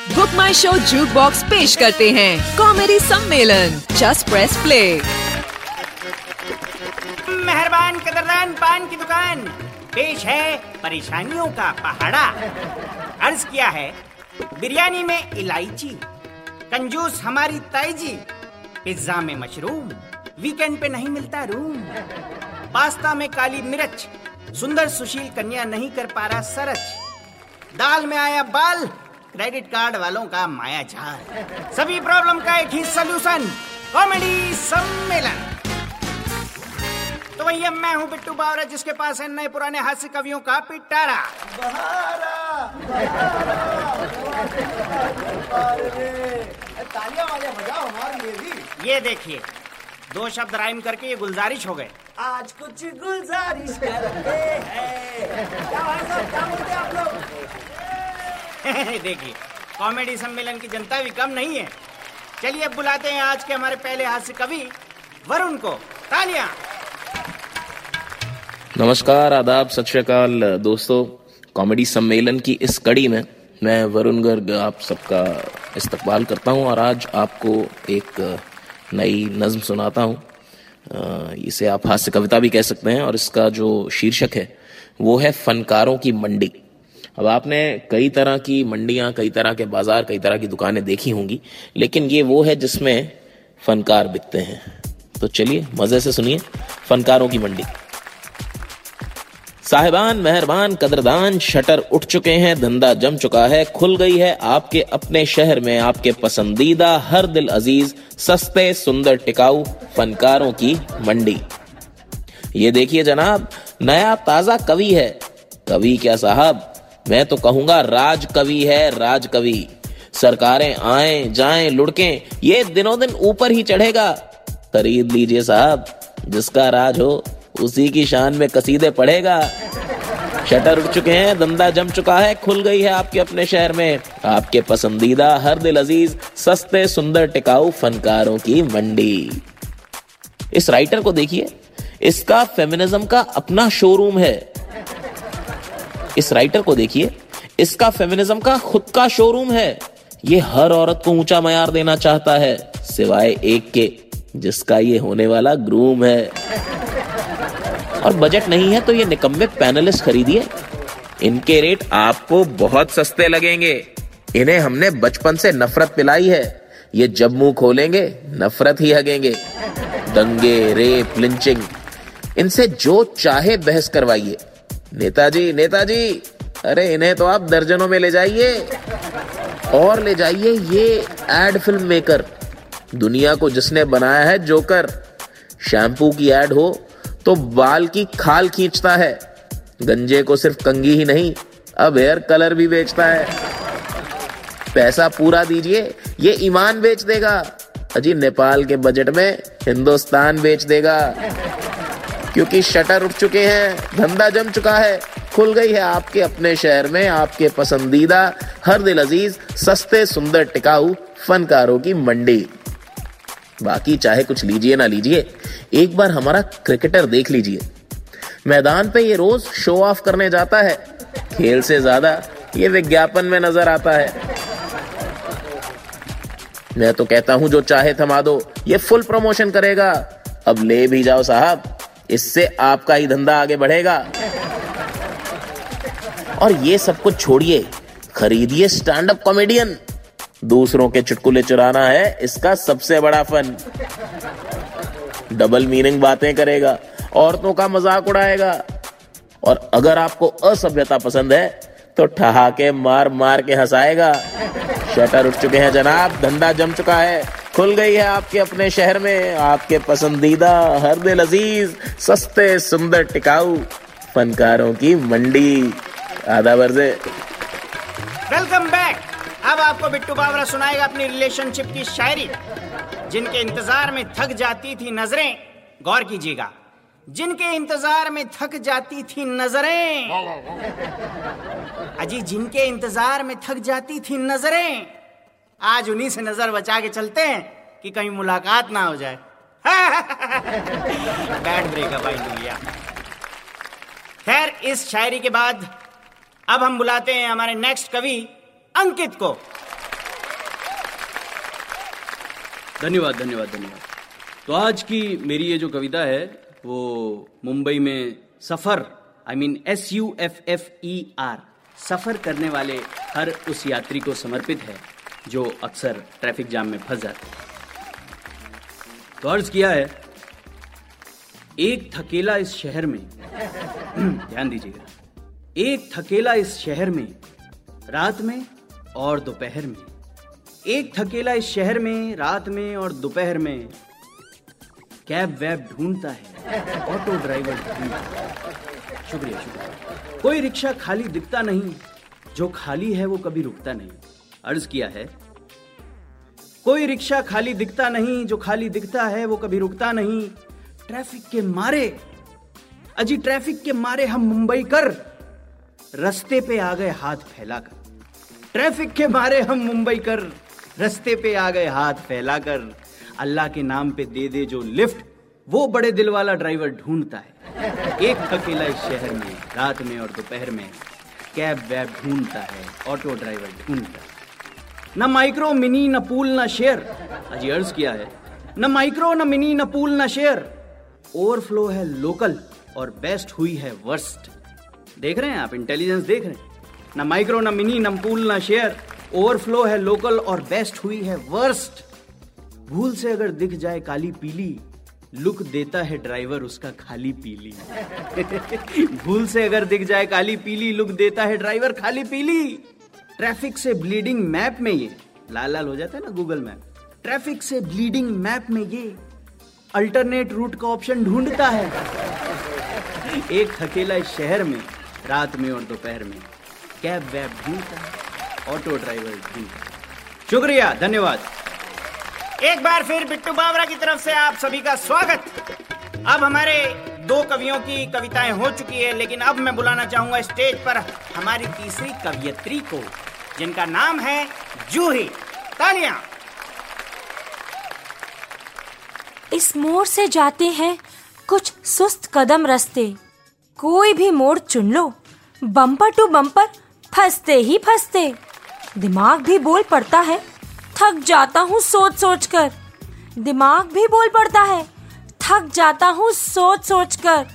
Book माई show Jukebox पेश करते हैं। कॉमेडी सम्मेलन। जस्ट प्रेस प्ले मेहरबान कदरदान पान की दुकान। पेश है परेशानियों का पहाड़ा। अर्ज़ किया है, बिरयानी में इलायची, कंजूस हमारी ताई जी पिज्जा में मशरूम, वीकेंड पे नहीं मिलता रूम, पास्ता में काली मिर्च, सुंदर सुशील कन्या नहीं कर पा रहा सरच, दाल में आया बाल क्रेडिट कार्ड वालों का माया जाल सभी प्रॉब्लम का एक ही सोल्यूशन कॉमेडी सम्मेलन। तो भैया मैं हूँ बिट्टू बावरा जिसके पास है नए पुराने हास्य कवियों का पिटारा। तालियाँ वाले बजाओ हमारे लिए भी। ये देखिए दो शब्द राइम करके ये गुलजारिश हो गए। आज कुछ गुलजारिश करते हैं। क्या भाई साहब क्या बोलते हैं? आप लोग देखिए कॉमेडी सम्मेलन की जनता भी कम नहीं है। चलिए अब बुलाते हैं आज के हमारे पहले हास्य कवि, वरुण को। तालियाँ। नमस्कार, आदाब, सत श्रीकाल दोस्तों कॉमेडी सम्मेलन की इस कड़ी में मैं वरुण गर्ग आप सबका इस्तकबाल करता हूँ और आज आपको एक नई नज्म सुनाता हूँ। इसे आप हास्य कविता भी कह सकते हैं और इसका जो शीर्षक है, वो है फनकारों की मंडी। अब आपने कई तरह की मंडियाँ, कई तरह के बाज़ार, कई तरह की दुकानें देखी होंगी, लेकिन ये वो है जिसमें फनकार बिकते हैं। तो चलिए, मज़े से सुनिए फनकारों की मंडी। साहिबान, मेहरबान, कदरदान, शटर उठ चुके हैं, धंधा जम चुका है, खुल गई है आपके अपने शहर में, आपके पसंदीदा, हर दिल अज़ीज़, सस्ते, सुंदर टिकाऊ फनकारों की मंडी। ये देखिए जनाब, नया ताज़ा कवि है। कवि क्या साहब? मैं तो कहूँगा राज कवि है राज कवि सरकारें आए, जाएँ, लुढ़कें, ये दिनों दिन ऊपर ही चढ़ेगा। खरीद लीजिए साहब, जिसका राज हो, उसी की शान में कसीदे पढ़ेगा। शटर उठ चुके हैं धंधा जम चुका है, खुल गई है आपके अपने शहर में। आपके पसंदीदा हर दिल अज़ीज़, सस्ते सुंदर टिकाऊ फनकारों की मंडी। इस राइटर को देखिए, इसका फेमिनिज्म का अपना शोरूम है। इस राइटर को देखिए। इसका फेमिनिज्म का खुद का शोरूम है। ये हर औरत को ऊँचा मयार देना चाहता है, सिवाय एक के, जिसका ये होने वाला ग्रूम है। और बजट नहीं है तो ये निकम्मे पैनलिस्ट खरीदिए। इनके रेट आपको बहुत सस्ते लगेंगे। इन्हें हमने बचपन से नफरत पिलाई है। ये जब मुँह खोलेंगे, नफरत ही हगेंगे। दंगे, रेप लिंचिंग इनसे जो चाहे बहस करवाइए। नेताजी नेताजी, अरे इन्हें तो आप दर्जनों में ले जाइए। और ले जाइए ये एड फ़िल्म मेकर दुनिया को जिसने बनाया है जोकर शैम्पू की एड हो तो बाल की खाल खींचता है। गंजे को सिर्फ़ कंगी ही नहीं, अब हेयर कलर भी बेचता है। पैसा पूरा दीजिए, ये ईमान बेच देगा। अजी नेपाल के बजट में हिंदुस्तान बेच देगा। क्योंकि शटर उठ चुके हैं, धंधा जम चुका है, खुल गई है आपके अपने शहर में, आपके पसंदीदा हर दिल अज़ीज़, सस्ते सुंदर टिकाऊ फनकारों की मंडी। बाकी चाहे कुछ लीजिए ना लीजिए, एक बार हमारा क्रिकेटर देख लीजिए। मैदान पे ये रोज शो ऑफ़ करने जाता है। खेल से ज़्यादा ये विज्ञापन में नज़र आता है। मैं तो कहता हूँ, जो चाहे थमा दो, ये फुल प्रमोशन करेगा। अब ले भी जाओ साहब। इससे आपका ही धंधा आगे बढ़ेगा। और ये सब कुछ छोड़िए। खरीदिए स्टैंड अप कॉमेडियन। दूसरों के चुटकुले चुराना है, इसका सबसे बड़ा फन। डबल मीनिंग बातें करेगा, औरतों का मज़ाक उड़ाएगा। और अगर आपको असभ्यता पसंद है तो ठहाके मार मार के हंसाएगा। शटर उठ चुके हैं जनाब, धंधा जम चुका है। खुल गई है आपके अपने शहर में। आपके पसंदीदा हर दिल अज़ीज़ सस्ते, सुंदर टिकाऊ फनकारों की मंडी। आधा वर्जे वेलकम बैक। अब आपको बिट्टू बावरा सुनाएगा अपनी रिलेशनशिप की शायरी। जिनके इंतज़ार में थक जाती थी नज़रें, गौर कीजिएगा। जिनके इंतज़ार में थक जाती थी नज़रें। अजी, जिनके इंतज़ार में थक जाती थी नज़रें आज उन्हीं से नज़र बचा के चलते हैं कि कहीं मुलाकात ना हो जाए। बैड ब्रेकअप आई दुनिया। खैर, इस शायरी के बाद अब हम बुलाते हैं हमारे नेक्स्ट कवि, अंकित को। धन्यवाद धन्यवाद धन्यवाद। तो आज की मेरी ये जो कविता है, वो मुंबई में सफ़र I mean S U F F E R सफ़र करने वाले हर उस यात्री को समर्पित है। जो अक्सर ट्रैफ़िक जाम में फंस जाते हैं। तो अर्ज़ किया है, एक थकेला इस शहर में, ध्यान दीजिएगा, एक थकेला इस शहर में, रात में और दोपहर में, एक थकेला इस शहर में, रात में और दोपहर में, कैब वैब ढूंढता है, ऑटो ड्राइवर ढूंढता है। शुक्रिया शुक्रिया। कोई रिक्शा खाली दिखता नहीं, जो खाली है वो कभी रुकता नहीं। अर्ज़ किया है। कोई रिक्शा खाली दिखता नहीं, जो खाली दिखता है, वो कभी रुकता नहीं। ट्रैफ़िक के मारे, अजी ट्रैफ़िक के मारे हम मुंबई कर। रस्ते पे आ गए हाथ फैलाकर। ट्रैफ़िक के मारे हम मुंबई कर। रस्ते पे आ गए हाथ फैलाकर। अल्लाह के नाम पे दे दे जो लिफ्ट, वो बड़े दिल वाला ड्राइवर ढूंढता है। एक अकेला इस शहर में, रात में और दोपहर में, कैब वैब ढूंढता है, ऑटो ड्राइवर ढूंढता है। न माइक्रो मिनी न पूल न शेयर अजी अर्ज़ किया है। न माइक्रो न मिनी न पूल न शेयर ओवरफ्लो है लोकल और बेस्ट हुई है वर्स्ट देख रहे हैं आप इंटेलिजेंस देख रहे हैं। न माइक्रो न मिनी न पूल न शेयर ओवरफ्लो है लोकल और बेस्ट हुई है वर्स्ट भूल से अगर दिख जाए काली पीली लुक देता है ड्राइवर उसका खाली पीली। भूल से अगर दिख जाए काली पीली लुक देता है ड्राइवर खाली पीली। ट्रैफ़िक से ब्लीडिंग मैप में ये, लाल लाल हो जाता है ना गूगल मैप, ट्रैफ़िक से ब्लीडिंग मैप में ये अल्टरनेट रूट का ऑप्शन ढूंढता है। एक इस शहर में, रात में और दोपहर में, कैब वैब ढूंढता है, ऑटो ड्राइवर ढूंढता है। शुक्रिया, धन्यवाद। एक बार फिर बिट्टू बावरा की तरफ़ से आप सभी का स्वागत। अब हमारे दो कवियों की कविताएँ हो चुकी है, लेकिन अब मैं बुलाना चाहूँगा स्टेज पर हमारी तीसरी कवियत्री को। जिनका नाम है जूही। तालियाँ। इस मोड़ से जाते हैं कुछ सुस्त कदम रस्ते। कोई भी मोड़ चुन लो। बम्पर टू बम्पर फंसते ही फंसते। दिमाग भी बोल पड़ता है। थक जाता हूँ सोच सोच कर दिमाग भी बोल पड़ता है। थक जाता हूँ सोच सोच कर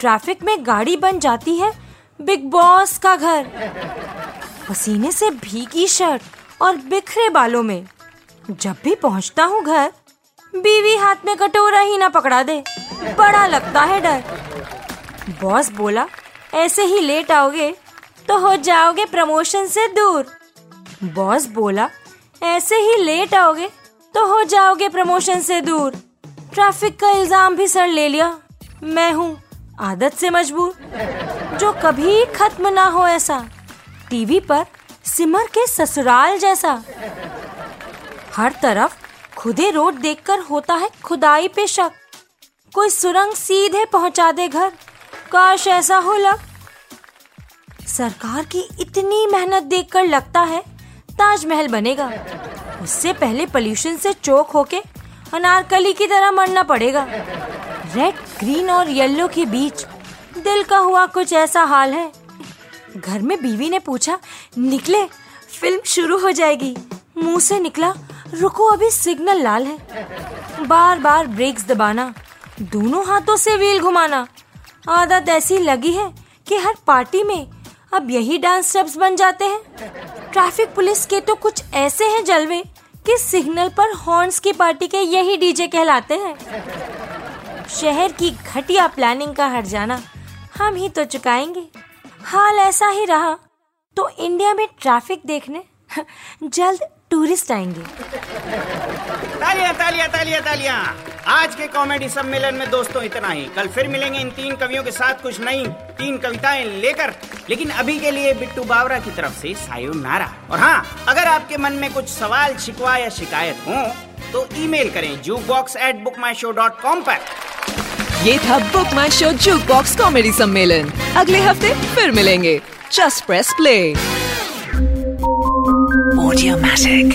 ट्रैफ़िक में गाड़ी बन जाती है बिग बॉस का घर। पसीने से भीगी शर्ट और बिखरे बालों में। जब भी पहुँचता हूँ घर, बीवी हाथ में कटोरा ही ना पकड़ा दे। बड़ा लगता है डर। बॉस बोला, ऐसे ही लेट आओगे तो हो जाओगे प्रमोशन से दूर। बॉस बोला, ऐसे ही लेट आओगे तो हो जाओगे प्रमोशन से दूर। ट्रैफ़िक का इल्ज़ाम भी सर ले लिया। मैं हूँ आदत से मजबूर, जो कभी खत्म ना हो ऐसा। टीवी पर सिमर के ससुराल जैसा। हर तरफ़ खुदे रोड देखकर होता है खुदाई पे शक। कोई सुरंग सीधे पहुँचा दे घर। काश ऐसा हो लग सरकार की इतनी मेहनत देखकर लगता है ताजमहल बनेगा। उससे पहले पोल्यूशन से चोक होके अनारकली की तरह मरना पड़ेगा। रेड ग्रीन और येलो के बीच दिल का हुआ कुछ ऐसा हाल है। घर में बीवी ने पूछा, निकले, फ़िल्म शुरू हो जाएगी। मुँह से निकला, रुको, अभी सिग्नल लाल है। बार बार ब्रेक्स दबाना, दोनों हाथों से व्हील घुमाना। आदत ऐसी लगी है कि हर पार्टी में अब यही डांस स्टेप्स बन जाते हैं। ट्रैफ़िक पुलिस के तो कुछ ऐसे हैं जलवे कि सिग्नल पर हॉर्न्स की पार्टी के यही डीजे कहलाते हैं। शहर की घटिया प्लानिंग का हट जाना, हम ही तो चुकाएँगे। हाल ऐसा ही रहा। तो इंडिया में ट्रैफ़िक देखने जल्द टूरिस्ट आएँगे। तालियाँ तालियाँ तालियाँ तालियाँ। आज के कॉमेडी सम्मेलन में दोस्तों इतना ही। कल फिर मिलेंगे इन तीन कवियों के साथ कुछ नई, तीन कविताएँ लेकर। लेकिन अभी के लिए बिट्टू बावरा की तरफ़ से सायो नारा। और हाँ अगर आपके मन में कुछ सवाल, शिकवा या शिकायत हो तो ईमेल करें Jukebox at Book My Show dot com पर। ये था Book My Show Jukebox comedy सम्मेलन। अगले हफ़्ते फिर मिलेंगे। Just press play Audiomatic.